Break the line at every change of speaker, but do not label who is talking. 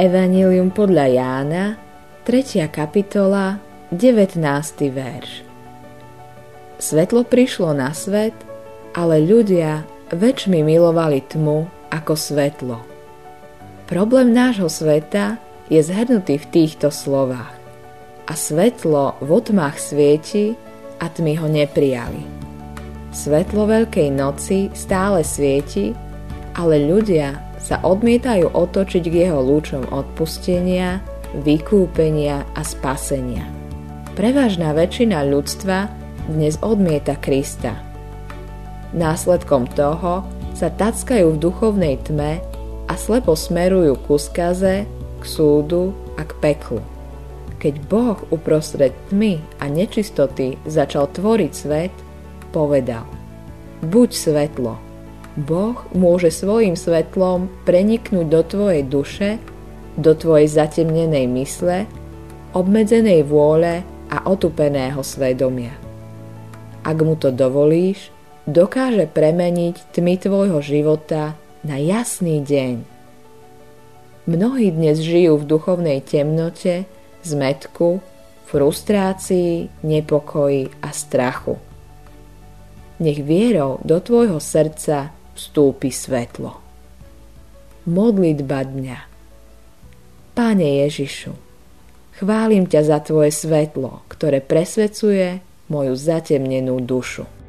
Evangelium podľa Jána, 3. kapitola, 19. verš. Svetlo prišlo na svet, ale ľudia väčšmi milovali tmu ako svetlo. Problém nášho sveta je zhrnutý v týchto slovách. A svetlo v otmách svieti a tmy ho neprijali. Svetlo Veľkej noci stále svieti, ale ľudia sa odmietajú otočiť k jeho lúčom odpustenia, vykúpenia a spasenia. Prevažná väčšina ľudstva dnes odmieta Krista. Následkom toho sa tackajú v duchovnej tme a slepo smerujú ku skaze, k súdu a k peklu. Keď Boh uprostred tmy a nečistoty začal tvoriť svet, povedal Buď svetlo, Boh môže svojim svetlom preniknúť do tvojej duše, do tvojej zatemnenej mysle, obmedzenej vôle a otupeného svedomia. Ak mu to dovolíš, dokáže premeniť tmy tvojho života na jasný deň. Mnohí dnes žijú v duchovnej temnote, zmetku, frustrácii, nepokoji a strachu. Nech vierou do tvojho srdca vstúpi svetlo. Modlitba dňa Páne Ježišu, chválim ťa za Tvoje svetlo, ktoré presvedcuje moju zatemnenú dušu.